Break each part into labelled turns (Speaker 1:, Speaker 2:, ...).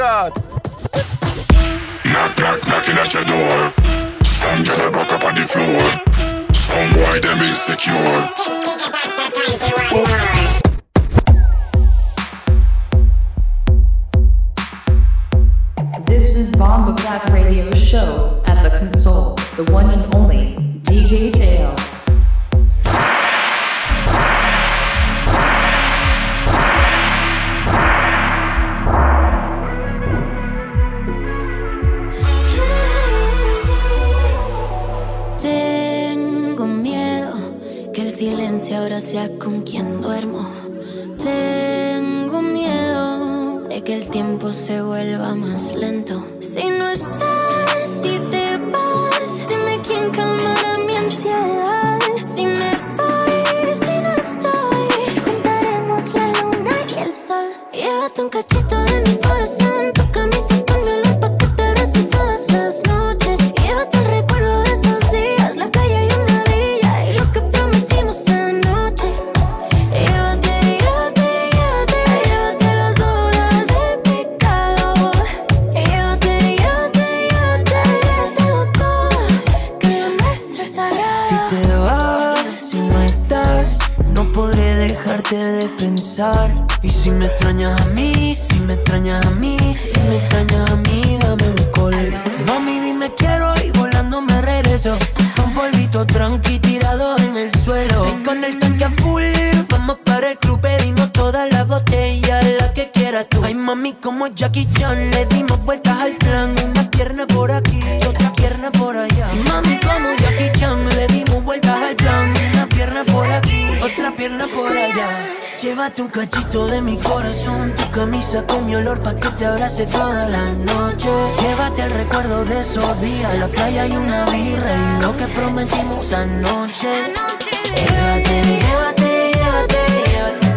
Speaker 1: God.
Speaker 2: Knock, knock, knocking at your door. Some girl back up on the floor. Some boy them insecure.
Speaker 3: This is Bomba Clap Radio Show at the console, the one and only
Speaker 4: sea con quien duermo. Tengo miedo de que el tiempo se vuelva más lento. Si no la
Speaker 5: tú. Ay, mami, como Jackie Chan, le dimos vueltas al plan. Una pierna por aquí, otra pierna por allá. Y mami, como Jackie Chan, le dimos vueltas al plan. Una pierna por aquí, otra pierna por allá. Llévate un cachito de mi corazón, tu camisa con mi olor pa' que te abrace todas las noches. Llévate el recuerdo de esos días, la playa y una birra y lo que prometimos anoche. Llévate, llévate, llévate, llévate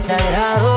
Speaker 5: sagrado.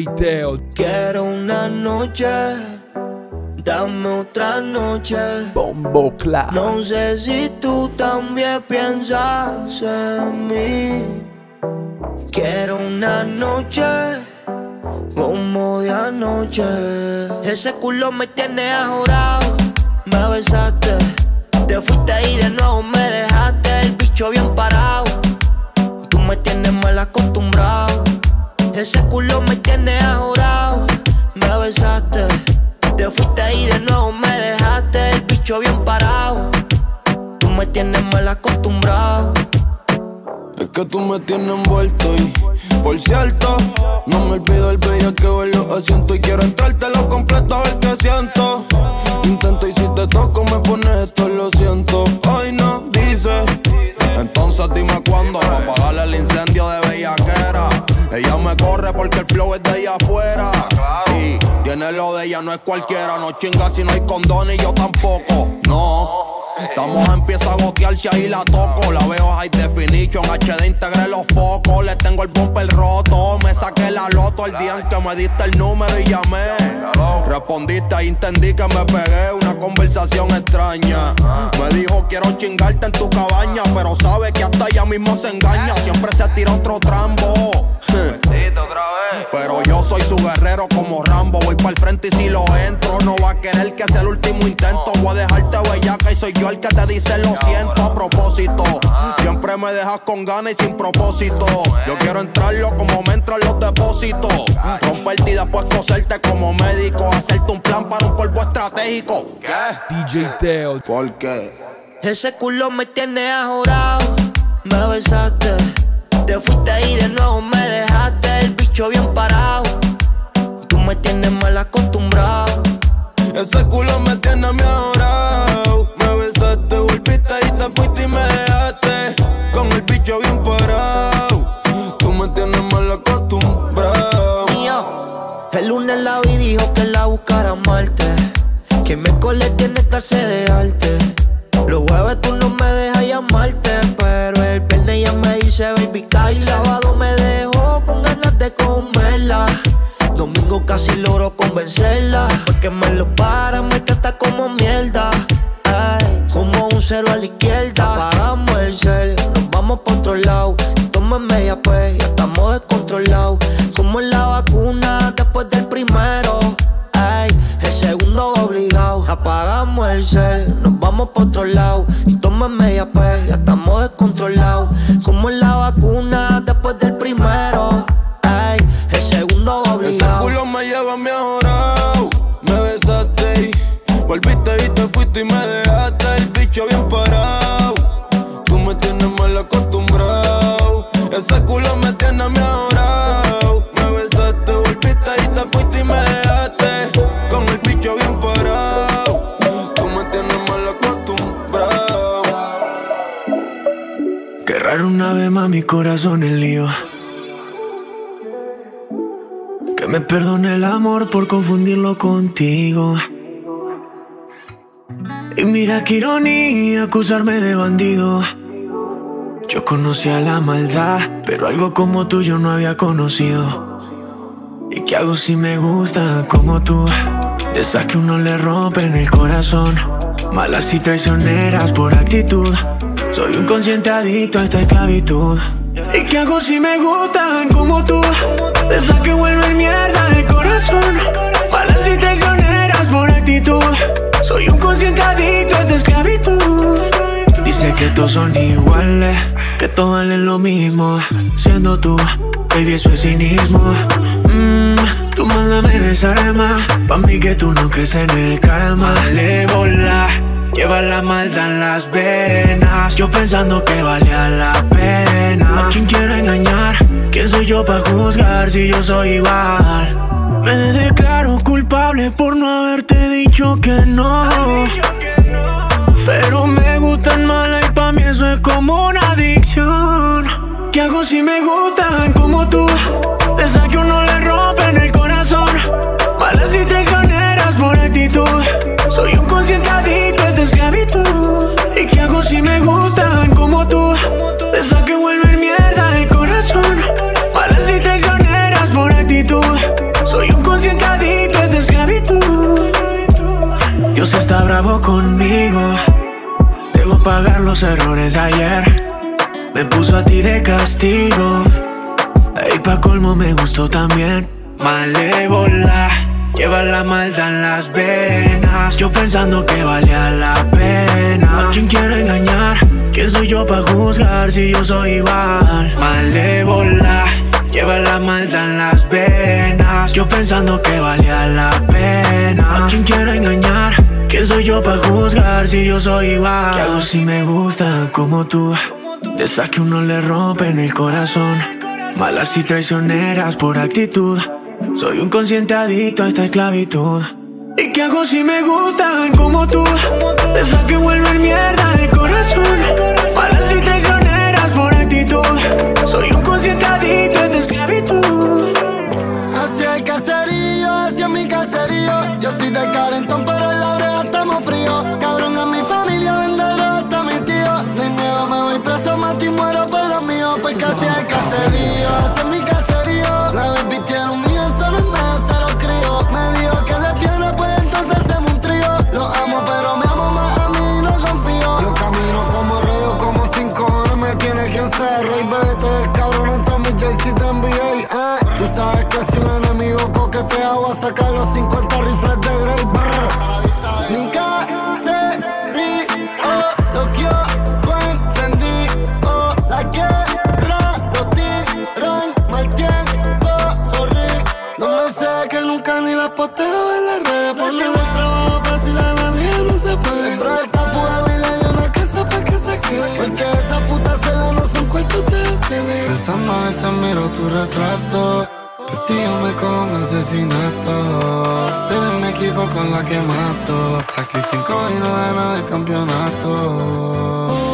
Speaker 1: DJ Teo.
Speaker 5: Quiero una noche, dame otra noche.
Speaker 1: Bombo Clap.
Speaker 5: No sé si tú también piensas en mí. Quiero una noche como de anoche. Ese culo me tiene ajorado. Me besaste, te fuiste y de nuevo me dejaste el bicho bien parado. Ese culo me tiene ajorado. Me besaste, te fuiste y de nuevo me dejaste el bicho bien parado. Tú me tienes mal acostumbrado.
Speaker 6: Es que tú me tienes envuelto y por cierto, no me olvido el bello que ver los asientos y quiero entrarte lo completo a ver qué siento. Intento y si te toco me pones esto, lo siento. Hoy no dice. Entonces dime cuándo para apagarle el incendio de bellaquera. Ella me corre porque el flow es de allá afuera. Y tiene lo de ella, no es cualquiera. No chinga si no hay condón y yo tampoco. No. Estamos empieza a gotear si ahí la toco. La veo high definition, HD integré los focos. Le tengo el bumper roto. Me saqué la loto el día en que me diste el número y llamé. Respondiste y entendí que me pegué. Una conversación extraña. Me dijo quiero chingarte en tu cabaña. Pero sabe que hasta ella mismo se engaña. Siempre se tira otro trambo. Pero yo soy su guerrero como Rambo. Voy para el frente y si lo entro, no va a querer que sea el último intento. Voy a dejarte bellaca y soy yo el que te dice lo siento a propósito. Siempre me dejas con ganas y sin propósito. Yo quiero entrarlo como me entran los depósitos. Romperte y después coserte como médico. Hacerte un plan para un polvo estratégico. ¿Qué?
Speaker 1: DJ Teo.
Speaker 6: ¿Por qué?
Speaker 7: Ese culo me tiene ajorado. Me besaste. Te fuiste y de nuevo me dejaste el bicho bien parado. Tú me tienes mal acostumbrado.
Speaker 6: Ese culo me tiene besaste, volviste y te y me dejaste. Con el bicho bien parado. Tú me tienes mal acostumbrado.
Speaker 7: Mío. El lunes la vi dijo que la buscara Marte. Que me cole tiene clase de arte. Los jueves tú no me dejas llamarte. Pero el viernes ya me dice baby Kyle. Sábado me dejó con ganas de comerla. Domingo casi logro convencerla. Porque me lo para, me trata como mierda. A la izquierda. Apagamos el cel, nos vamos por otro lado. Toma media pues, ya estamos descontrolados. Como en la vacuna después del primero. Ay, el segundo obligado. Apagamos el cel, nos vamos por otro lado. Y toma media pues, ya estamos descontrolados. Como en la vacuna después del primero. Ay, el segundo obligado.
Speaker 6: Ese culo me tiene a mi ahorrado. Me besaste, volviste y te fuiste y me dejaste con el bicho bien parado. Tú me tienes mal acostumbrado.
Speaker 8: Qué una vez más mi corazón en lío. Que me perdone el amor por confundirlo contigo. Y mira qué ironía acusarme de bandido. Yo conocía la maldad, pero algo como tú yo no había conocido. ¿Y qué hago si me gusta como tú? De esas que uno le rompe en el corazón. Malas y traicioneras por actitud. Soy un consciente adicto a esta esclavitud. ¿Y qué hago si me gustan como tú? De esas que vuelven mierda el corazón. Malas y traicioneras por actitud. Soy un consciente adicto a esta esclavitud. Dice que todos son iguales, que todos valen lo mismo. Siendo tú, baby, eso es cinismo. Mm, tú mándame desarma. Pa' mí que tú no crees en el karma. Malévola, lleva la maldad en las venas. Yo pensando que valía la pena. ¿A quién quiero engañar? ¿Quién soy yo para juzgar si yo soy igual? Me declaro culpable por no haberte dicho que no. Pero me gustan malas y pa' mí eso es como una adicción. ¿Qué hago si me gustan como tú? Que uno le rompe en el corazón. Malas y traicioneras por actitud. Soy un consciente adicto a esta esclavitud. ¿Y qué hago si me gustan como tú? Que vuelven mierda el corazón. Malas y traicioneras por actitud. Soy un consciente adicto a esta esclavitud. Dios está bravo conmigo. Pagar los errores ayer. Me puso a ti de castigo. Y pa' colmo me gustó también. Malévola. Lleva la maldad en las venas. Yo pensando que valía la pena. ¿A quién quiero engañar? ¿Quién soy yo para juzgar si yo soy igual? Malévola. Lleva la maldad en las venas. Yo pensando que valía la pena. ¿A quién quiero engañar? ¿Quién soy yo para juzgar si yo soy igual? ¿Qué hago si me gusta como tú? De esas que uno le rompe en el corazón. Malas y traicioneras por actitud. Soy un consciente adicto a esta esclavitud. ¿Y qué hago si me gustan como tú? De esas que vuelven mierda el corazón. Malas y traicioneras por actitud. Soy un consciente adicto a esta esclavitud.
Speaker 9: Hacia el caserío, hacia mi caserío. Yo soy de Carentón, retrato. Por ti yo me con asesinato. Tú eres mi equipo con la que mato. Saqué cinco y no ganaba el campeonato.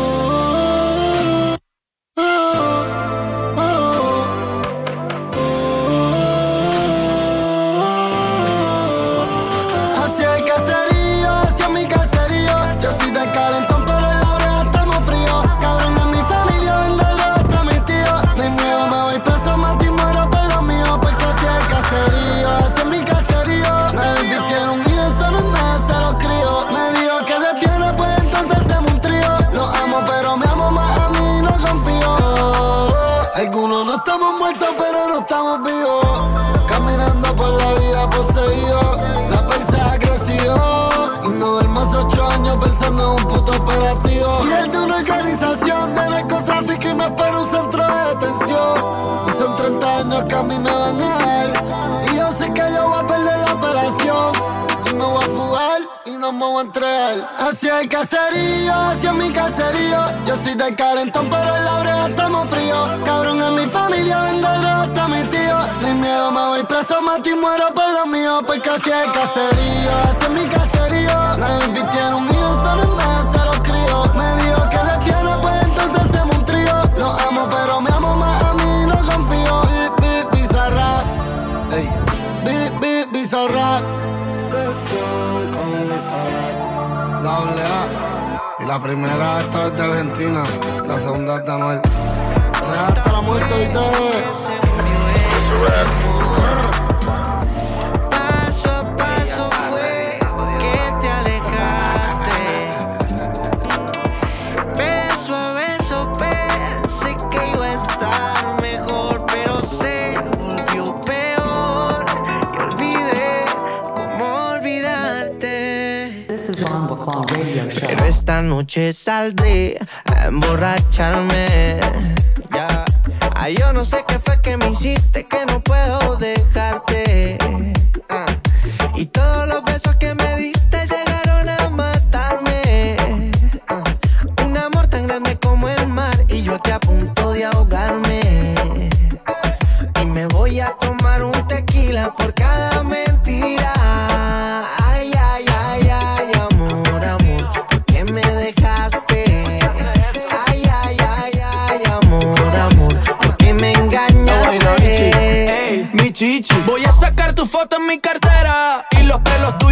Speaker 9: Hacia el caserío, hacia mi caserío. Yo soy del calentón, pero en la brea estamos fríos. Cabrón, en mi familia vende droga hasta mi tío. Ni miedo, me voy preso, mato y muero por lo mío. Porque hacia el caserío, hacia mi caserío. Tiene un hijo, solo en nada se lo crío. Me dijo que le viene, pues entonces hacemos un trío. Los amo, pero me La primera esta es de Argentina. La segunda es de Anuel. Real hasta la muerte y
Speaker 7: esta noche saldré a emborracharme. Ay, yo no sé qué fue que me hiciste que no puedo dejarte.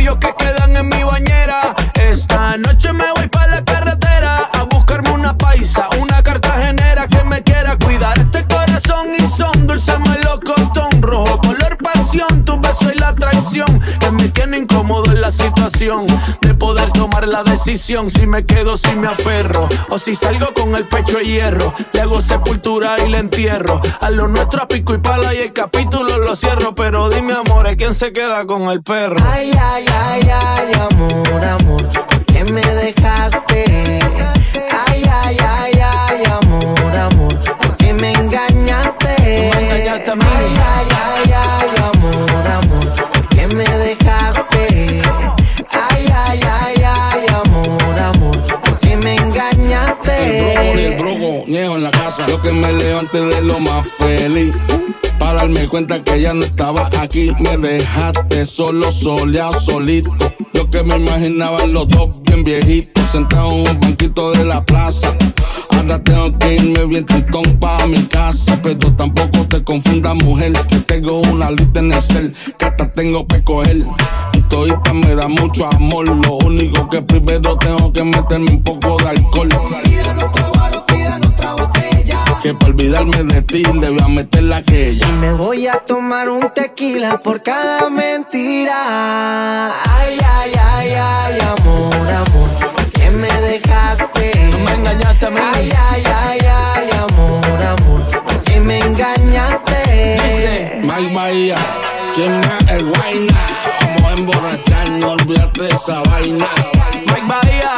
Speaker 10: Tuyos que quedan en mi bañera. Esta noche me voy para la carretera a buscarme una paisa, una cartagenera que me quiera cuidar. Este corazón y son dulce melocotón rojo color pasión, tu beso y la traición que me tiene incómodo en la situación la decisión si me quedo, si me aferro o si salgo con el pecho de hierro. Le hago sepultura y le entierro a lo nuestro a pico y pala y el capítulo lo cierro. Pero dime, amor, ¿quién se queda con el perro?
Speaker 7: Ay, ay, ay, ay, amor, amor, ¿por qué me dejaste?
Speaker 11: El brujo, ñejo en la casa. Yo que me levanté de lo más feliz. Para darme cuenta que ya no estaba aquí. Me dejaste solo, soleado, solito. Yo que me imaginaba los dos bien viejitos. Sentados en un banquito de la plaza. Ahora tengo que irme bien tristón para mi casa. Pero tampoco te confundas, mujer. Que tengo una lista en el cel. Que hasta tengo que coger. Me da mucho amor. Lo único que primero tengo que meterme un poco de alcohol. Que para olvidarme de ti le voy a meter la que ella.
Speaker 7: Y me voy a tomar un tequila por cada mentira. Ay, ay, ay, ay, amor, amor, ¿por qué me dejaste?
Speaker 10: Tú me engañaste a mí.
Speaker 7: Ay, ay, ay, ay, amor, amor, ¿por qué me engañaste?
Speaker 10: Dice,
Speaker 11: Mike Bahía, ¿quién más el guayna? Vamos a emborracharnos, olvídate de esa vaina.
Speaker 10: Mike Bahía,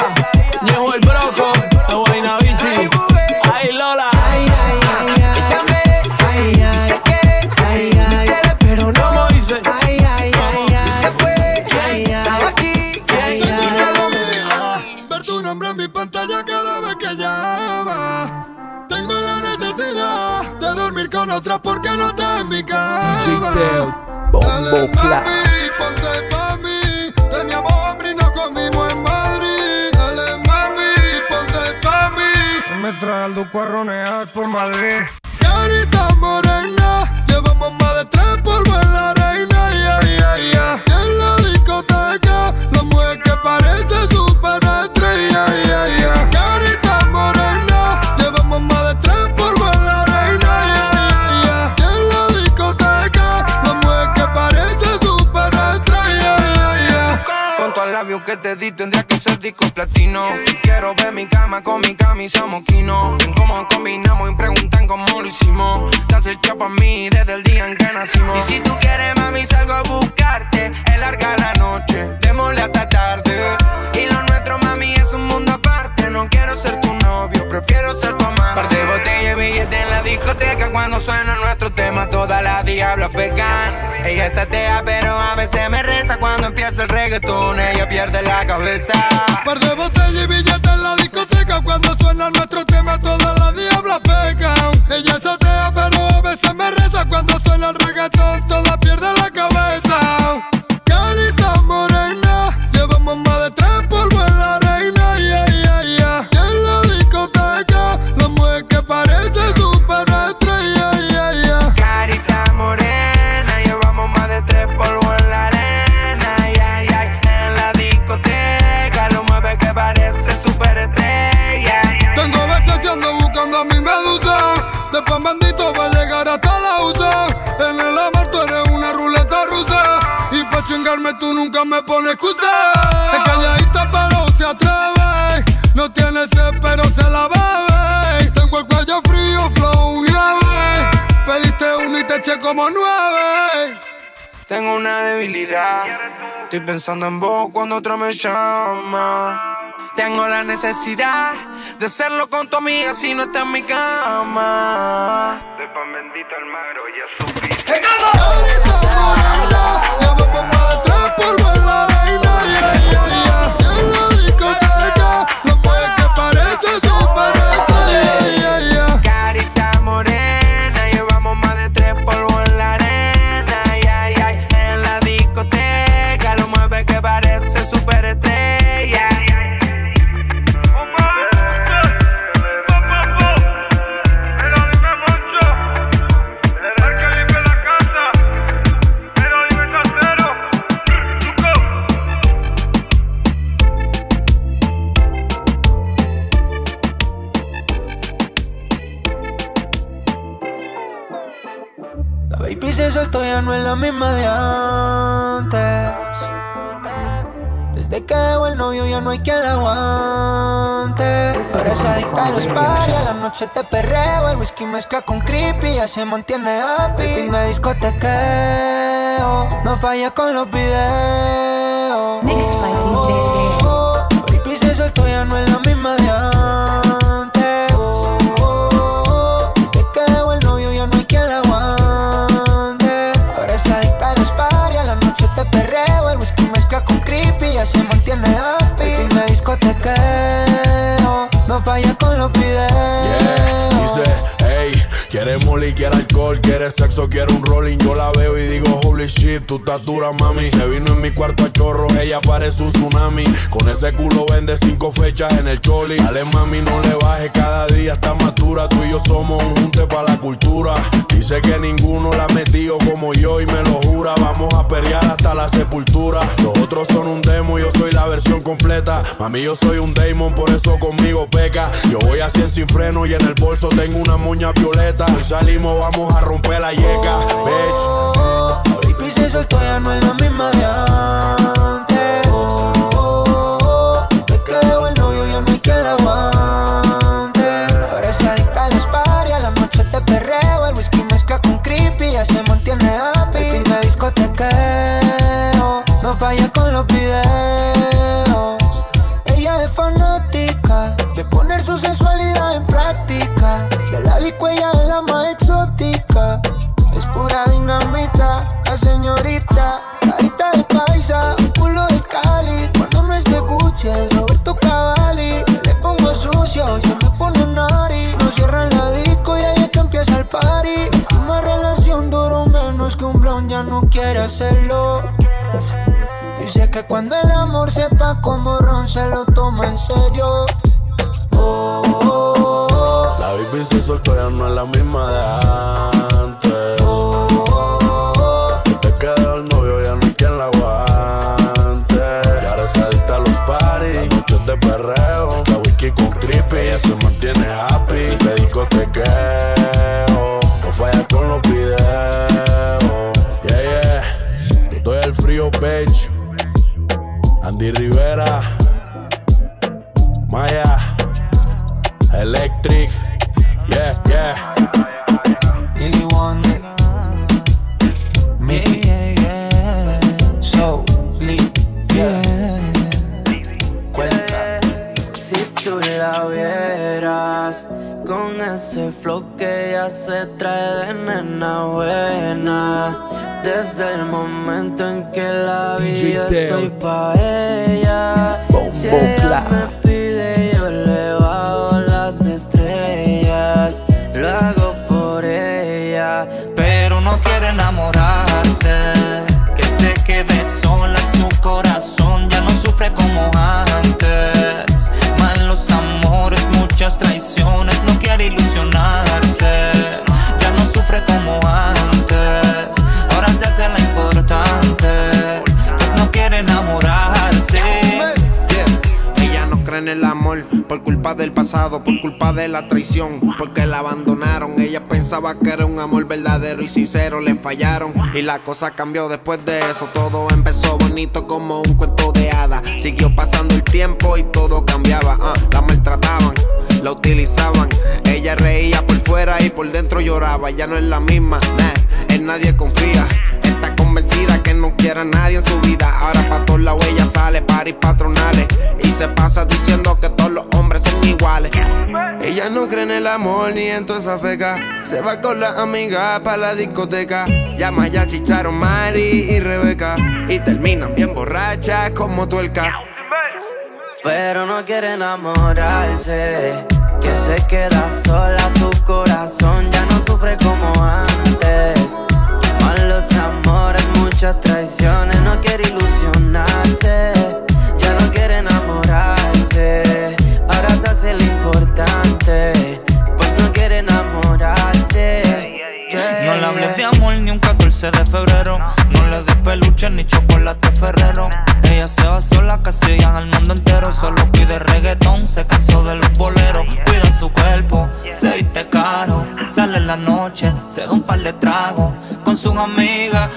Speaker 12: me
Speaker 13: pones excusa. Es calladita pero se atreve. No tiene sed pero se la bebe. Tengo el cuello frío, flow nieve. Pediste uno y te eché como nueve.
Speaker 12: Tengo una debilidad. Estoy pensando en vos cuando otro me llama. Tengo la necesidad de hacerlo con tu amiga si no está en mi cama. De pan bendito al magro, ya supiste.
Speaker 13: Llevamos
Speaker 14: ya no es la misma de antes. Desde que dejó el novio ya no hay quien la aguante. Ahora es adicta a los party, a la noche te perreo. El whisky mezcla con creepy, ya se mantiene happy. El fin de discotequeo, no falla con los videos.
Speaker 6: Quiere molly, quiere alcohol, quiere sexo, quiere un rolling. Yo la veo y digo, holy shit, tu estás dura, mami. Se vino en mi cuarto a chorro, ella parece un tsunami. Con ese culo vende cinco fechas en el choli. Dale, mami, no le baje, cada día está más dura. Tú y yo somos un junte para la cultura. Dice que ninguno la ha metido como yo y me lo jura. Vamos a pelear hasta la sepultura. Los otros son un demo, yo soy la versión completa. Mami, yo soy un demon, por eso conmigo peca. Yo voy a 100 sin freno y en el bolso tengo una moña violeta. Salimos, vamos a romper la yeca, bitch.
Speaker 14: La baby se soltó, ya no es la misma de antes. Dejó el novio ya no hay quien la aguante. Ahora es adicta a a la noche te perreo. El whisky mezcla con creepy, ya se mantiene happy. Fin de discotequeo, no falla con los videos. No
Speaker 15: quiere hacerlo. Dice que cuando el amor sepa como ron se lo toma en serio. Oh, oh, oh.
Speaker 6: La baby se soltó, ya no es la misma de antes.
Speaker 15: Por
Speaker 16: culpa de la traición, porque la abandonaron. Ella pensaba que era un amor verdadero y sincero, le fallaron y la cosa cambió después de eso. Todo empezó bonito como un cuento de hadas. Siguió pasando el tiempo y todo cambiaba. ah, la maltrataban, la utilizaban. Ella reía por fuera y por dentro lloraba. Ya no es la misma, nah, en nadie confía. Está convencida que no quiere a nadie en su vida. Ahora pa' todos lados ella sale, paris patronales. Y se pasa diciendo que todos los Ella no cree en el amor ni en toda esa feca. Se va con la amiga pa' la discoteca. Llama ya chicharon Mari y Rebeca. Y terminan bien borrachas como tuerca.
Speaker 15: Pero no quiere enamorarse. Que se queda sola, su corazón ya no sufre como antes. Malos amores, muchas traiciones, no quiere ilusionarse.
Speaker 17: de febrero. No le di peluche ni chocolate ferrero. Ella se va sola, casi al mundo entero. Solo pide reggaetón, se cansó de los boleros. Cuida su cuerpo, se viste caro. Sale en la noche, se da un par de tragos con sus amigas.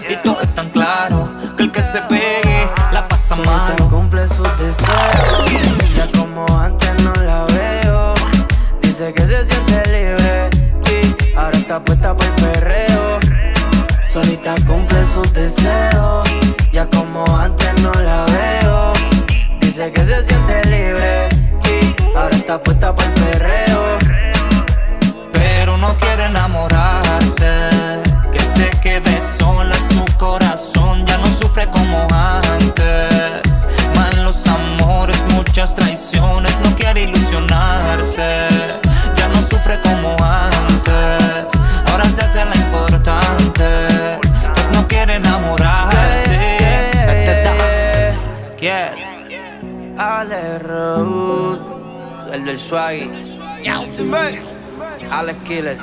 Speaker 15: Alex Killer.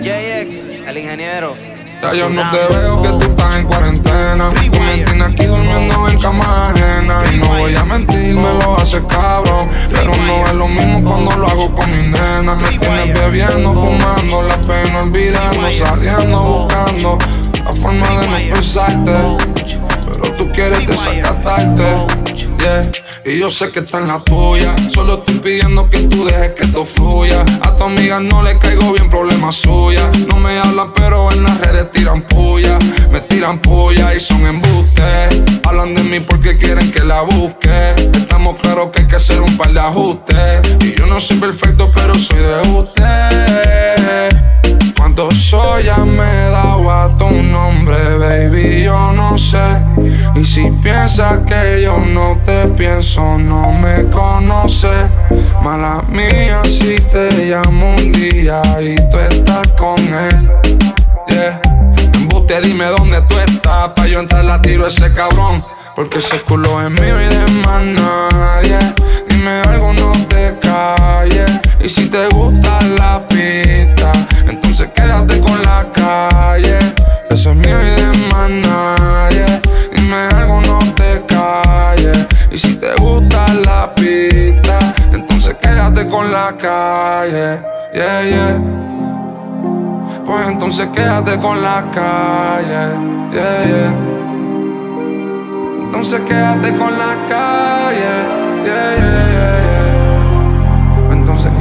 Speaker 15: JX, el ingeniero.
Speaker 18: Ya yo no te veo que tú estás en cuarentena. Tú me tienes aquí durmiendo en cama ajena. Y no voy a mentir, me lo hace cabrón. Pero no es lo mismo cuando lo hago con mi nena. Me tienes bebiendo, fumando, la pena olvidando, saliendo, buscando la forma de no expresarte. Pero tú quieres desacatarte. Y yo sé que está en la tuya. Solo estoy pidiendo que tú dejes que esto fluya. A tu amiga no le caigo bien, problema suya. No me hablan, pero en las redes tiran puya. Me tiran puya y son embustes. Hablan de mí porque quieren que la busque. Estamos claros que hay que hacer un par de ajustes. Y yo no soy perfecto, pero soy de usted. Cuánto soy, ya me he dado a tu nombre, baby, yo no sé. Y si piensas que yo no te pienso, no me conoces. Mala mía si te llamo un día y tú estás con él. Yeah. Embuste, dime dónde tú estás. tapa, yo entre la tiro ese cabrón. Porque ese culo es mío y de más nadie. Dime algo, no te calles. Y si te gusta la pista, entonces quédate con la calle. Eso es mío y más. Dime algo, no te calles. Y si te gusta la pista, entonces quédate con la calle. Yeah, yeah. Pues entonces quédate con la calle. Yeah, yeah. Entonces quédate con la calle. Yeah, yeah.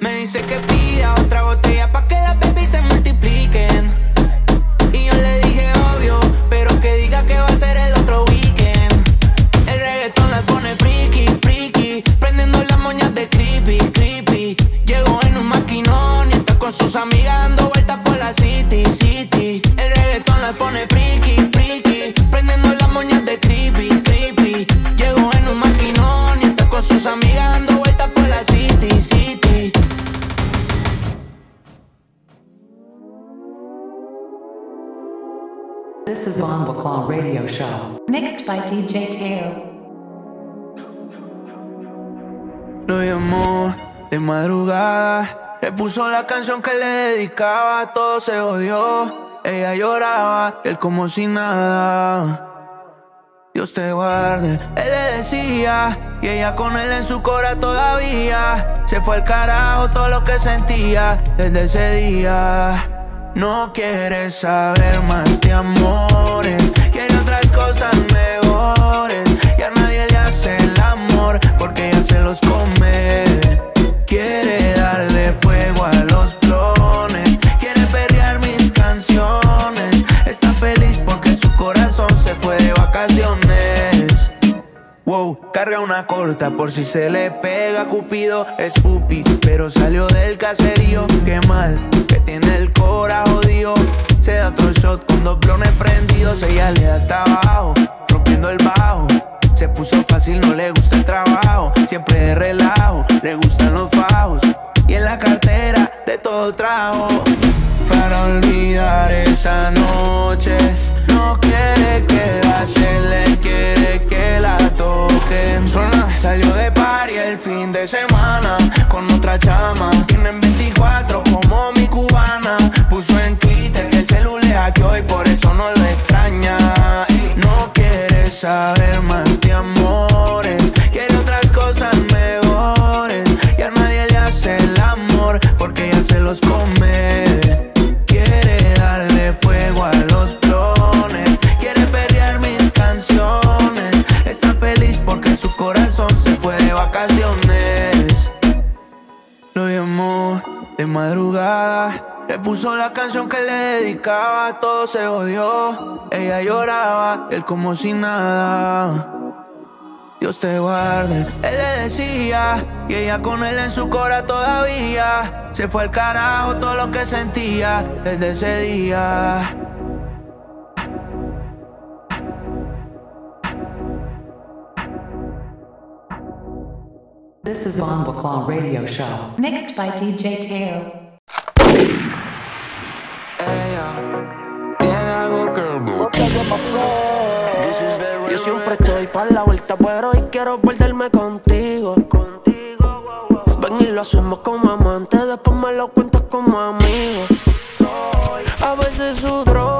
Speaker 7: Me dice que pida otra botella pa' que
Speaker 3: by DJ Teo.
Speaker 7: Lo llamó de madrugada, le puso la canción que le dedicaba, todo se odió. Ella lloraba, él como si nada. Dios te guarde, él le decía, y ella con él en su cora todavía. Se fue al carajo todo lo que sentía desde ese día. No quiere saber más de amores, Carga una corta por si se le pega Cupido es pupi, pero salió del caserío. Qué mal, que tiene el cora jodido. Se da otro shot con dos blones prendidos. Ella le da hasta abajo, rompiendo el bajo. Se puso fácil, no le gusta el trabajo. Siempre de relajo, le gustan los fajos. Y en la cartera de todo trajo. Para olvidar esa noche Quiere quedarse, le quiere que la toquen. Salió de party el fin de semana Con otra chama puso la canción que le dedicaba Todo se odió Ella lloraba, él como si nada Dios te guarde, él le decía Y ella con él en su cora todavía Se fue al carajo todo lo que sentía Desde ese día
Speaker 3: This is Von Baclaw Radio Show. Mixed by DJ Teo.
Speaker 19: Yo siempre estoy para la vuelta, pero hoy quiero perderme contigo. Ven y lo hacemos como amantes, después me lo cuentas como amigo. A veces su droga,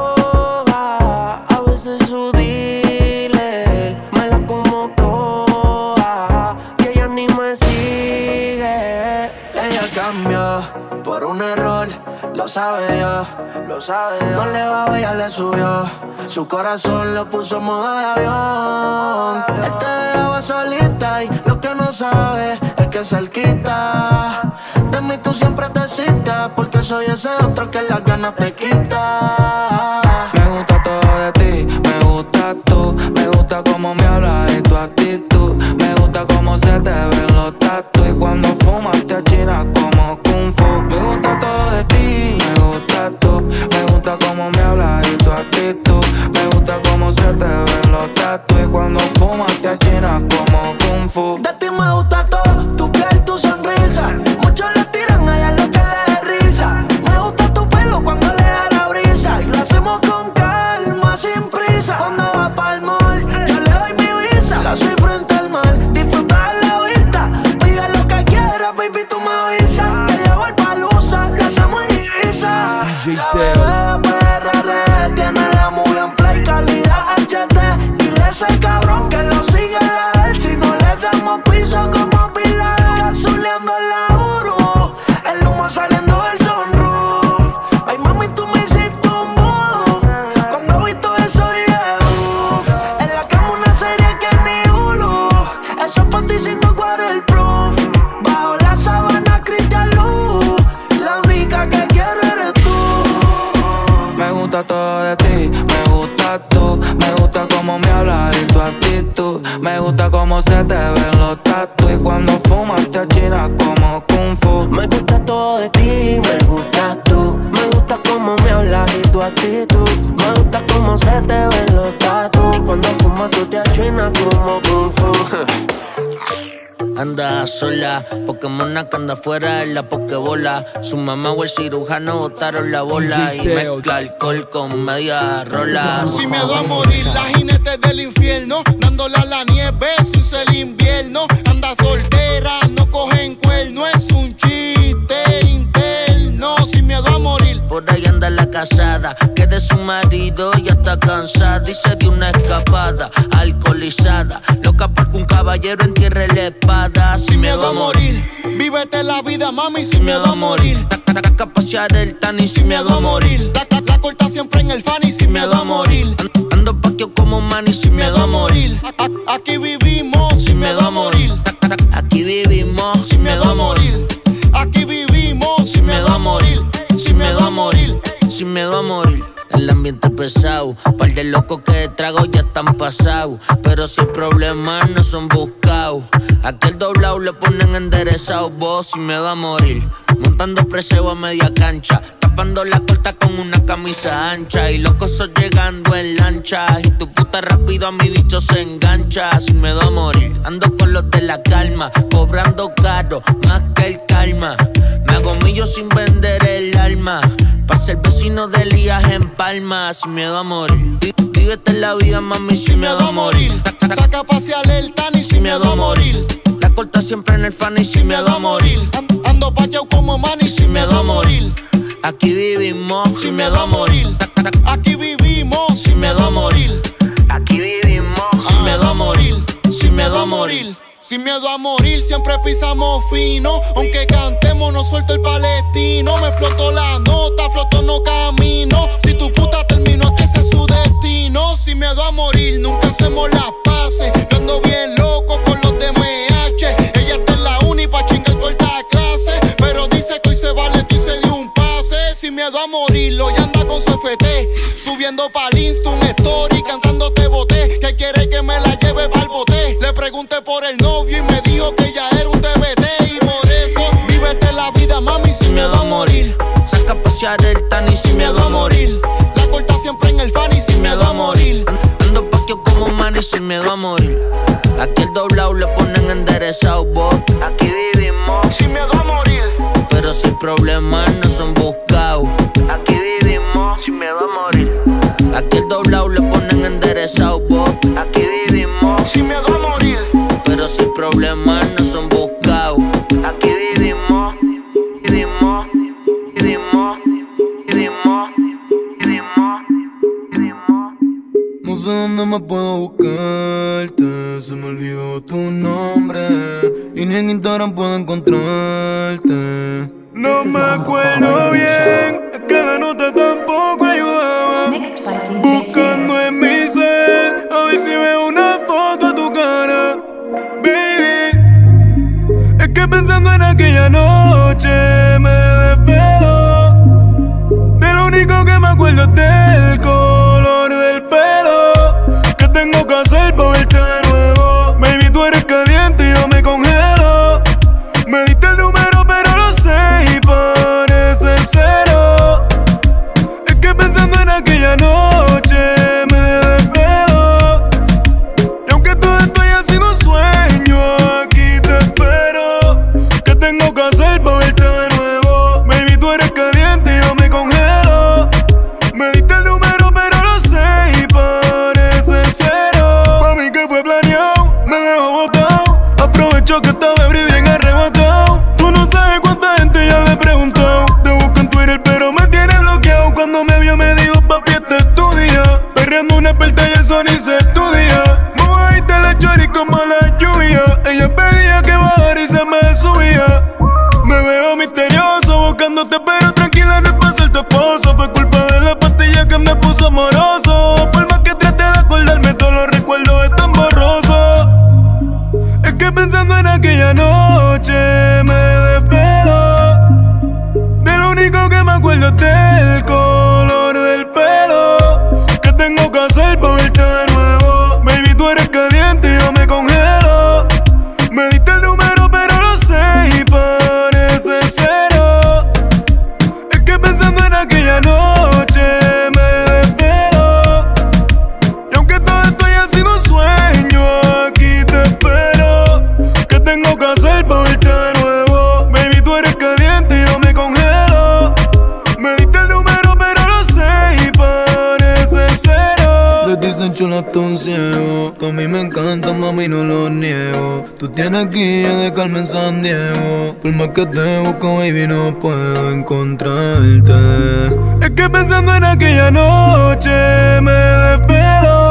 Speaker 7: lo sabe Dios.
Speaker 19: Lo sabe
Speaker 7: No le va, ella le subió. Su corazón lo puso en modo de avión. Él te dejaba solita y lo que no sabe es que cerquita. De mí tú siempre te citas, porque soy ese otro que las ganas te quita.
Speaker 20: Afuera en la pokebola. Su mamá o el cirujano botaron la bola y mezcla alcohol con media rola.
Speaker 21: Sin miedo a morir, la jinete del infierno, dándole a la nieve
Speaker 20: de su marido ya está cansada y se dio una escapada, alcoholizada, loca porque un caballero entierre la espada.
Speaker 21: Sin miedo a morir, vívete la vida, mami, sin miedo a morir.
Speaker 20: Taca pasear el tani sin miedo a morir.
Speaker 21: La, la, la corta siempre en el fanny, sin miedo a morir.
Speaker 20: Ando paquio como mani sin miedo a morir.
Speaker 21: A- a- Aquí vivimos, sin miedo a morir.
Speaker 20: Aquí vivimos
Speaker 21: Sin miedo a morir. Aquí vivimos, sin miedo a morir. Sin miedo a morir.
Speaker 20: sin miedo a morir. El ambiente pesado, par de locos que de trago ya están pasados. Pero si problemas no son buscados. Aquel doblado le ponen enderezado, vos sin miedo a morir. Montando preseo a media cancha, tapando la corta con una camisa ancha. Y los cosos llegando en lancha. Y tu puta rápido a mi bicho se engancha, sin miedo a morir. Ando con los de la calma, cobrando caro, más que el calma. Me hago millo sin vender el alma. Pa' ser vecino de Elías en Palma, sin miedo a morir. Vi- Vívete la vida, mami, sin miedo a morir.
Speaker 21: Saca a pasear el tani, sin miedo a morir.
Speaker 20: La corta siempre en el fan y sin miedo a morir.
Speaker 21: An- Ando pacheado como mani, sin miedo a morir.
Speaker 20: Aquí vivimos,
Speaker 21: Sin miedo a morir. Aquí vivimos, sin miedo a morir.
Speaker 20: Aquí vivimos,
Speaker 21: Sin miedo a morir. Sin miedo a morir. Sin miedo a morir, siempre pisamos fino. Aunque cantemos, no suelto el palestino. Me explotó la nota, floto no camino. Si tu puta terminó, que es su destino. Sin miedo a morir, nunca hacemos las paces. Ando bien loco con los de MH. Ella está en la uni pa' chingar corta clase. Pero dice que hoy se vale y se dio un pase. Sin miedo a morir, hoy anda con su FT. Subiendo pa'l Insta un story, cantando pregunté por el novio y me dijo que ya era un TBT. Y por eso, vívete la vida, mami, sin miedo a morir.
Speaker 20: Saca a pasear el tan y
Speaker 21: Sin miedo a morir. La corta siempre en el fan y sin miedo a morir.
Speaker 20: Ando paquio como man y sin miedo a morir. Aquí el doblado le ponen enderezado, vos. Aquí vivimos,
Speaker 21: Sin miedo a morir.
Speaker 20: pero si hay problemas no problemas no son buscados. Aquí vivimos, vivimos, vivimos, vivimos, vivimos, vivimos.
Speaker 6: No sé dónde más puedo buscarte. Se me olvidó tu nombre. Y ni en Instagram puedo encontrarte. No me acuerdo bien. Papi, este es tu día. Perreando una pelta y eso ni se estudia.
Speaker 22: Tú tienes guía de Carmen San Diego. Por más que te busco, baby, no puedo encontrarte. Es que pensando en aquella noche me desespero.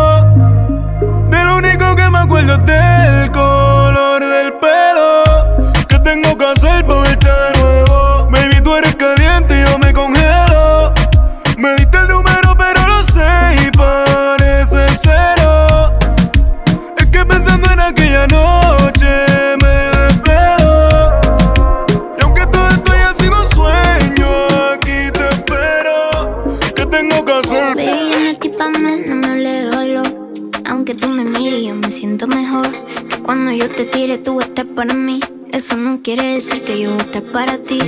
Speaker 22: Que yo
Speaker 4: voy a estar para ti.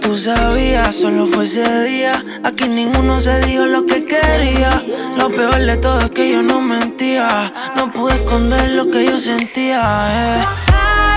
Speaker 19: Tú sabías, solo fue ese día. Aquí ninguno se dijo lo que quería. Lo peor de todo es que yo no mentía. No pude esconder lo que yo sentía. Eh.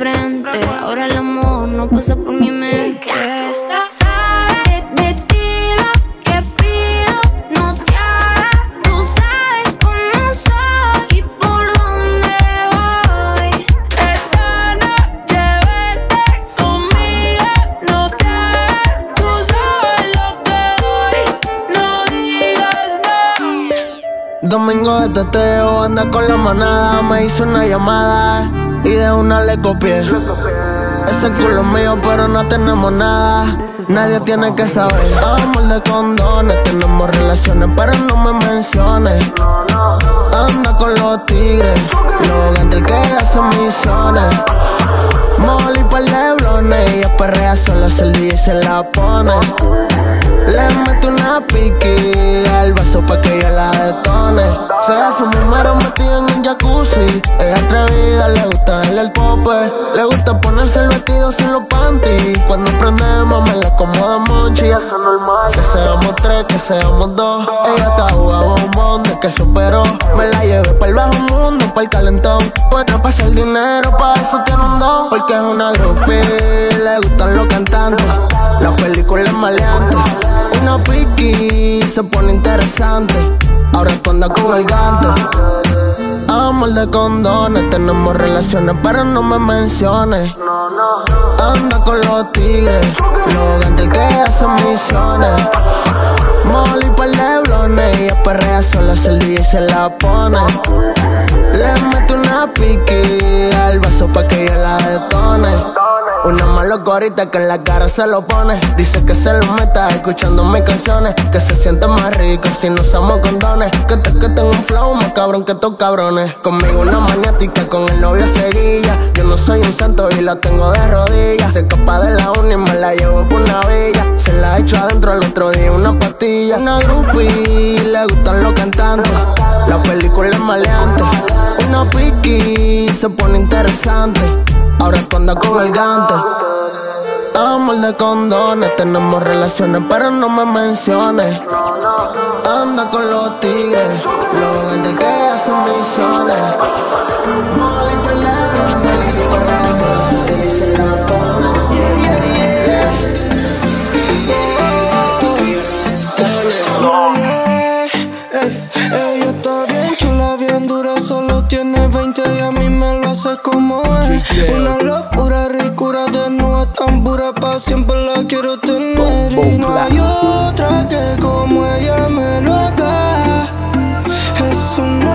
Speaker 4: Frente. Ahora el amor no pasa por mi mente. Sabes de ti lo que pido, no te hagas. Tú sabes cómo soy y por dónde voy.
Speaker 19: Esta noche vete conmigo, no te hagas. Tú sabes lo que doy, no digas no.
Speaker 16: Domingo de teteo, anda con la manada. Me hizo una llamada y de una le copié. Ese culo mío, pero no tenemos nada. Nadie tiene que saber. Amor de condones, tenemos relaciones, pero no me menciones. Anda con los tigres, los gantes que hacen misiones. Molly par de blones, ella perrea sola, se el DJ se la pone. Le una piqui al vaso pa' que ella la detone. Se hace un número metido en un jacuzzi. Es atrevida, le gusta darle el pope. Le gusta ponerse el vestido sin los panties. Cuando prendemos me la acomoda monchi. Eso es normal. Que seamos tres, que seamos dos. Ella está jugando bombón de que superó. Me la llevé para el bajo mundo, para el calentón. Puede pasar dinero, para eso tiene un don. Porque es una groupie, le gustan los cantantes. La película es maleante. Una piqui se pone interesante. Ahora esconda con el ganto. Amor de condones, tenemos relaciones, pero no me menciones. Anda con los tigres, los gantes que hacen misiones. Molly par de blones, ella perrea sola, se el DJ se la pone. Le meto una piqui al vaso pa' que ella la detone. Una mala gorita que en la cara se lo pone. Dice que se lo meta escuchando mis canciones. Que se siente más rico si no usamos condones. Que te que tengo un flow más cabrón que estos cabrones. Conmigo una maniática, con el novio seguilla. Yo no soy un santo y la tengo de rodillas. Se escapa de la uni y me la llevo por una villa. Se la echo adentro el otro día una pastilla. Una groupie, le gustan los cantantes. La película es maleante. Una piqui, se pone interesante. Ahora esconda con el gante. Amor de condones, tenemos relaciones, pero no me menciones. Anda con los tigres, los grandes que hacen misiones.
Speaker 1: Como es. Una locura, ricura, desnuda, tan pura, pa' siempre la quiero tener. Y no hay otra que como ella me lo haga. Es un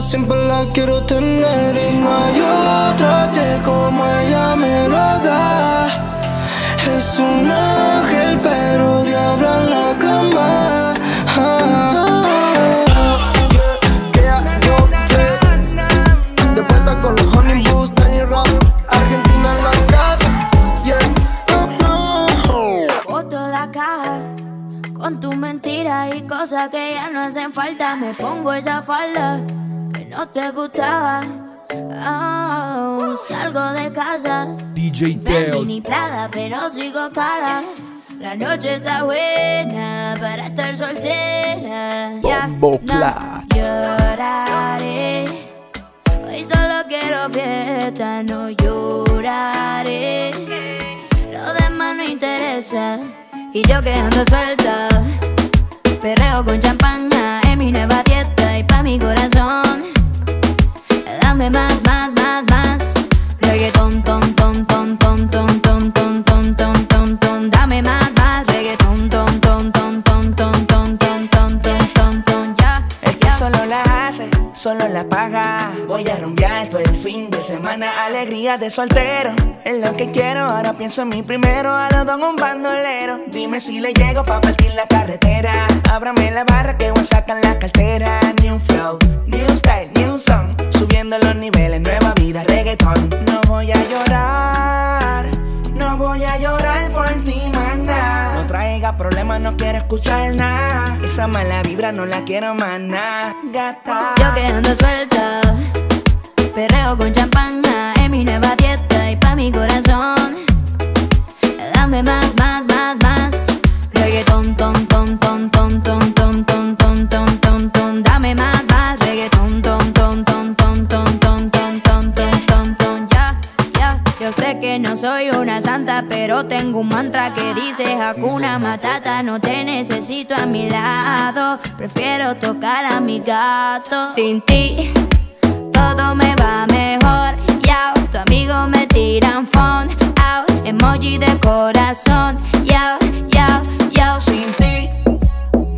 Speaker 1: siempre la quiero tener. Y no hay otra que como ella me lo haga. Es un ángel, pero diablo en la cama. Ah, yeah, yeah, yo flex. De vuelta con los Honey Danny Ross, Argentina en la casa. Yeah, no, no.
Speaker 23: Boto la caja con tu mentira y cosas que ya no hacen falta. Me pongo esa falda no te gustaba. Ah, salgo de casa.
Speaker 20: DJ Teo.
Speaker 23: ni Prada, pero sigo cara. La noche está buena para estar soltera. Ya, no lloraré. Hoy solo quiero fiesta, no lloraré. Lo demás no interesa. Y yo que ando suelta. Perreo con champaña en mi nueva dieta y pa' mi corazón.
Speaker 7: Alegría de soltero, es lo que quiero. Ahora pienso en mí primero. A los don un bandolero. Dime si le llego pa' partir la carretera. Ábrame la barra que voy a sacar la cartera. New flow, new style, new song. Subiendo los niveles, nueva vida, reggaeton. No voy a llorar, no voy a llorar por ti, maná. No traiga problemas, no quiero escuchar nada. Esa mala vibra no la quiero más nada, gata.
Speaker 23: Yo que ando suelta. Perreo con champán es mi nueva dieta y pa' mi corazón. Dame más, más, más, más. Reggaeton, ton, ton, ton, ton, ton, ton, ton, ton, ton, ton, ton. Dame más, más. Reggaeton, ton, ton, ton, ton, ton, ton, ton, ton, ton, ton, ton. Ya, ya. Yo sé que no soy una santa, pero tengo un mantra que dice Hakuna Matata. No te necesito a mi lado. Prefiero tocar a mi gato. Sin ti todo me va mejor. Ya, tu amigo me tiran phone. Out, emoji de corazón. Ya, ya, ya.
Speaker 24: Sin ti,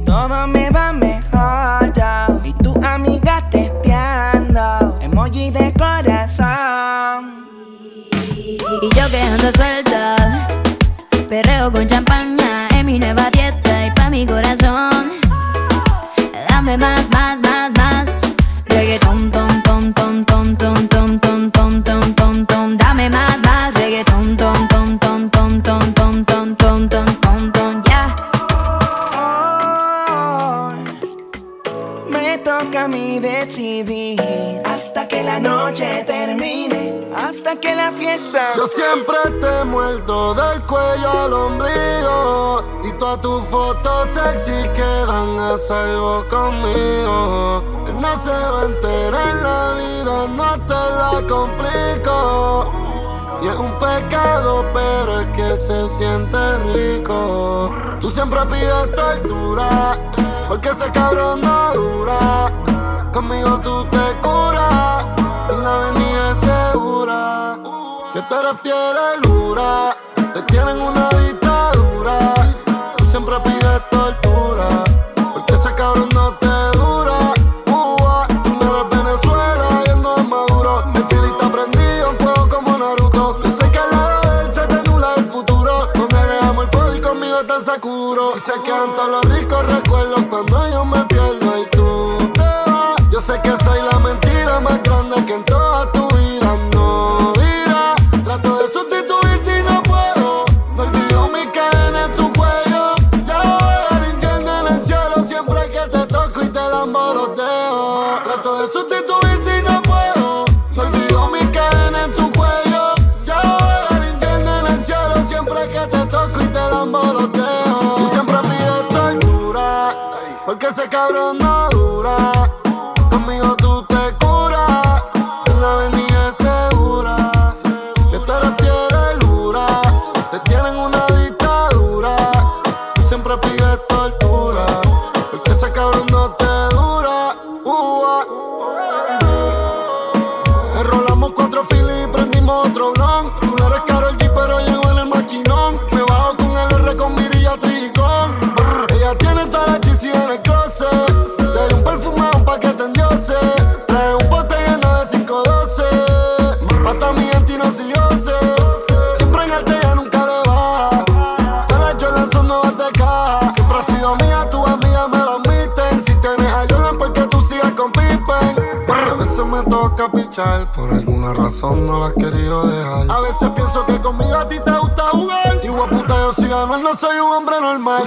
Speaker 24: todo me va mejor. Ya, y tu amiga testeando. Emoji de corazón.
Speaker 23: Y yo que ando suelta, perreo con champaña en mi nueva dieta y pa' mi corazón.
Speaker 9: Tus fotos sexy quedan a salvo conmigo. No se va a enterar la vida, no te la complico. Y es un pecado, pero es que se siente rico. Tú siempre pides tortura, porque ese cabrón no dura. Conmigo tú te curas, en la avenida segura. Que tú eres fiel a Lura, te tienen una vida. Porque ese cabrón no te dura. Cuba, tú no eres Venezuela y no es maduro. Mi filita prendido en fuego como Naruto. Yo sé que al lado de él se te nula el futuro. No me dejamos el fuego y conmigo tan seguro. Y se quedan todos los ricos recuerdos cuando yo me pierdo y tú te vas. Yo sé que soy la mentira más grande que en ti. cabrón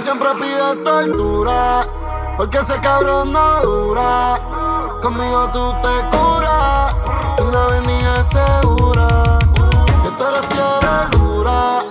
Speaker 9: siempre pide tortura, porque ese cabrón no dura. Conmigo tú te curas, en la avenida segura, que tú eres fiel dura.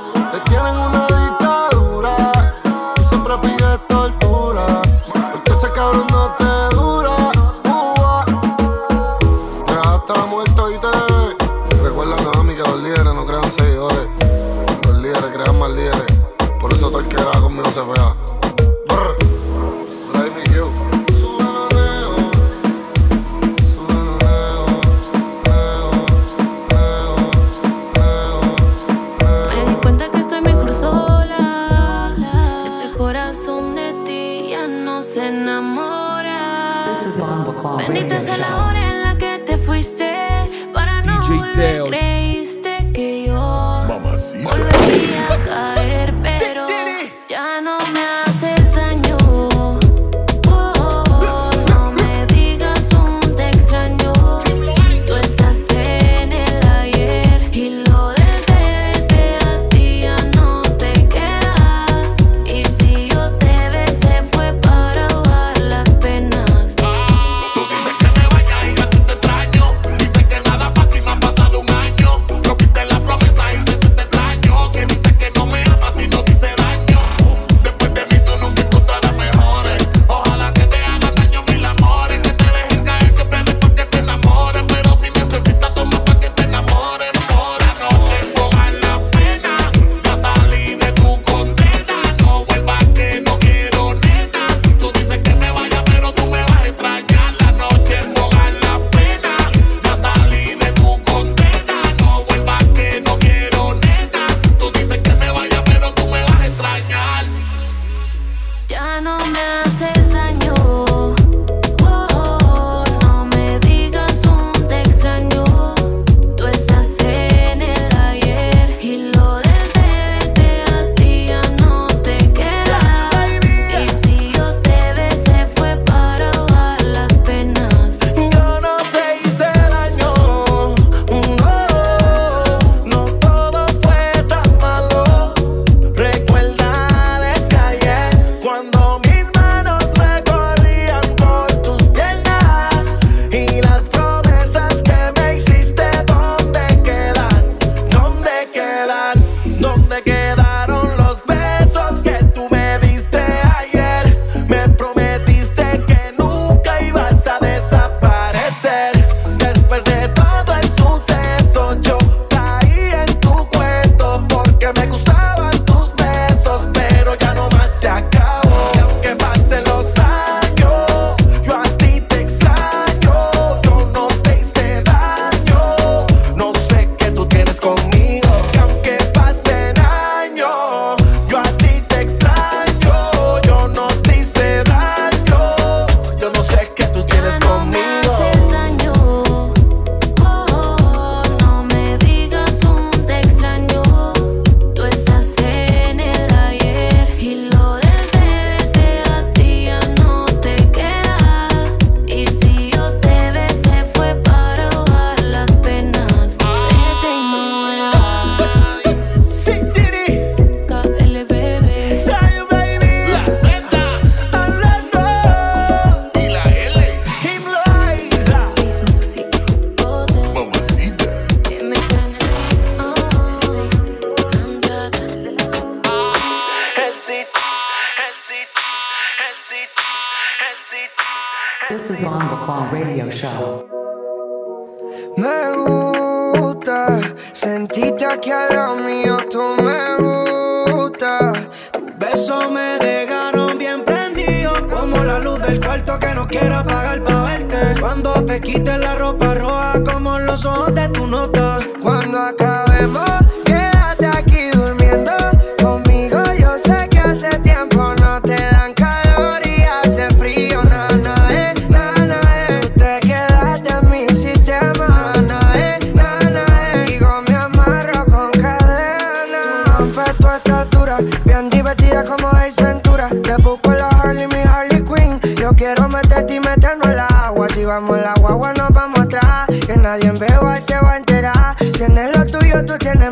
Speaker 9: Tú
Speaker 14: tienes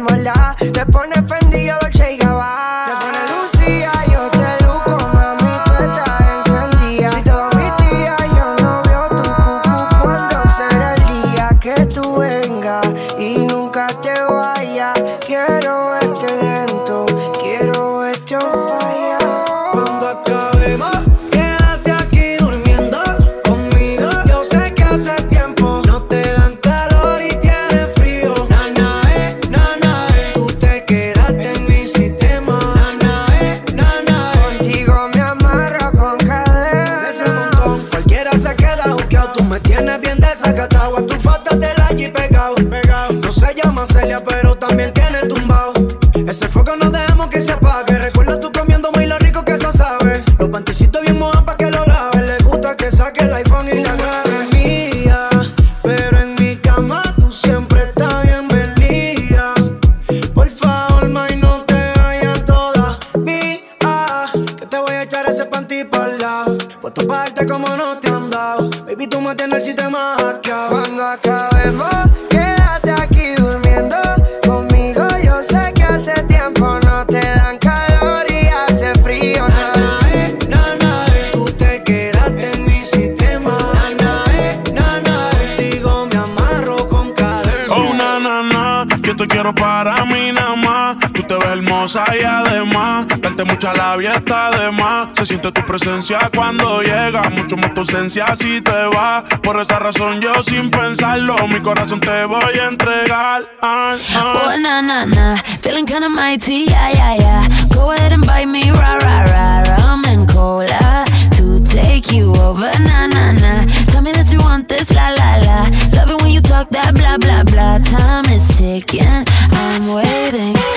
Speaker 25: Se
Speaker 18: siente tu presencia cuando llega, mucho más tu ausencia si te vas. Por esa razón yo sin pensarlo, mi corazón te voy a entregar.
Speaker 4: Oh, na, na, na. Feeling kinda mighty, yeah, yeah, yeah. Go ahead and buy me, rah, rah, rah. Rum cola to take you over, na, na, na. Tell me that you want this, la, la, la. Love it when you talk that blah, blah, blah. Time is ticking, I'm waiting.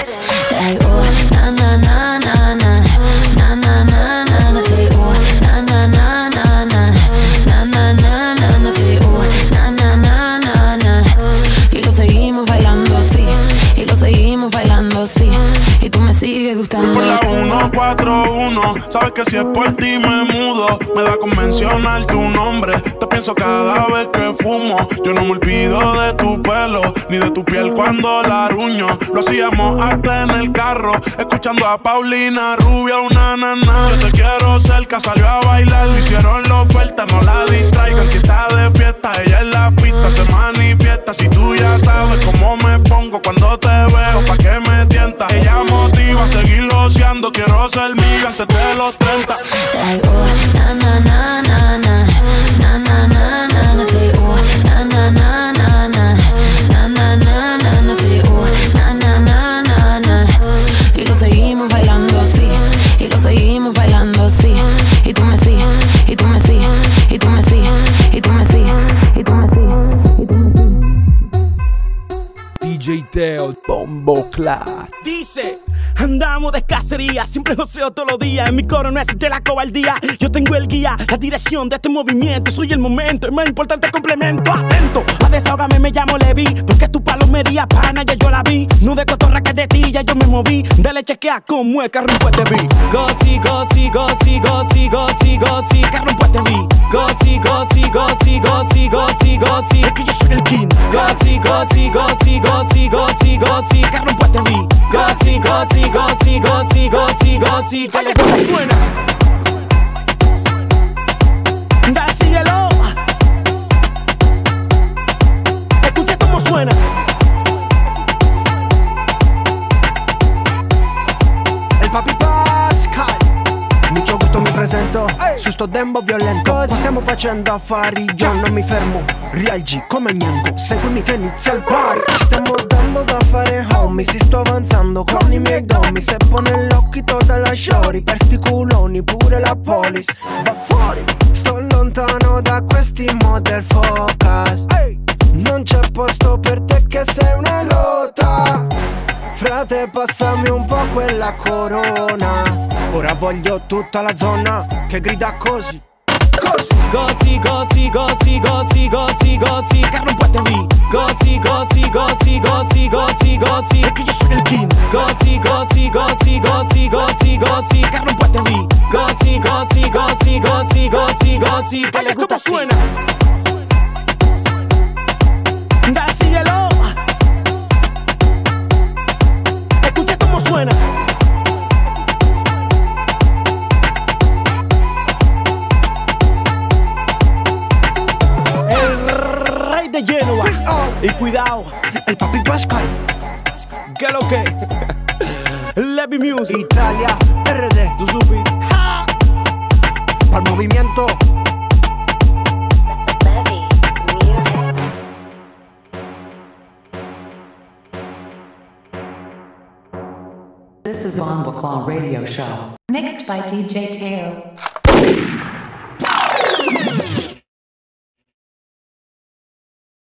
Speaker 18: 141, sabes que si es por ti me mudo. Me da con mencionar tu nombre. Te pienso cada vez que fumo. Yo no me olvido de tu pelo, ni de tu piel cuando la ruño. Lo hacíamos hasta en el carro, escuchando a Paulina Rubia, una nana. Yo te quiero cerca, salió a bailar, le hicieron la oferta, no la distraigan. Si está de fiesta, ella en la pista se manifiesta. Si tú ya sabes cómo me pongo cuando te veo, pa' que me tientas. Ella motiva a seguir joseando, quiero ser miga antes de los 30.
Speaker 4: Like, oh, na na na na na, na na na na na, say oh, na na na na na, na na na na na, say oh, na na na na na. Y lo seguimos bailando así, y lo seguimos bailando así, y tú me sigues, y tú me sigues, y tú me sigues, y tú me sigues, y tú me sigues, y tú me sigues.
Speaker 20: DJ Teo, Bombo Clat.
Speaker 26: Dice, andamos de cacería, siempre joseo todos los días. En mi coro no existe la cobardía. Yo tengo el guía, la dirección de este movimiento. Soy el momento, el más importante complemento. Atento, a desahogarme me llamo Levi. Porque tu palomería pana ya yo la vi. No de cotorra que de ti, ya yo me moví. Dale chequea como el carro este vi. Gozi, gozi, gozi, gozi, gozi, gozi, carro este vi. Gozi, gozi, gozi, gozi, gozi, gozi. Es que yo soy el king. Gozi, gozi, gozi, gozi, gozi, gozi, carro este vi. Gozi, gozi, gozi, gozi, gozi, gozi. Oye, ¿cómo suena? Da, síguelo.
Speaker 27: Sto dembo violento. Cosa stiamo facendo affari? Io non mi fermo. Real G come Nianco Seguimi che inizia il party stiamo dando da fare homie Si sto avanzando con i miei domi. Se pone l'occhio dalla shori Per sti culoni pure la polis. Va fuori Sto lontano da questi model focus Non c'è posto per te che sei una lota Frate passami un po' quella corona Ora voglio tutta la zona che grida così
Speaker 26: Gozi, gozi, gozi, gozi, gozi, gozi, Puente V. Gozi, gozi, gozi, gozi, gozi, gozi, que yo soy el king. Gozi, gozi, gozi, gozi, gozi, gozi, Puente V. Gozi, gozi, gozi, gozi, gozi, gozi, que le gusta suena. Da, síguelo. Suena. El rey de Génova. Y cuidado,
Speaker 27: el papi Pascal.
Speaker 26: ¿Qué lo que? Levi Music.
Speaker 27: Italia, RD.
Speaker 26: Supi.
Speaker 27: Para el movimiento.
Speaker 28: This is Bomba Claw Radio Show.
Speaker 3: Mixed by DJ Teo.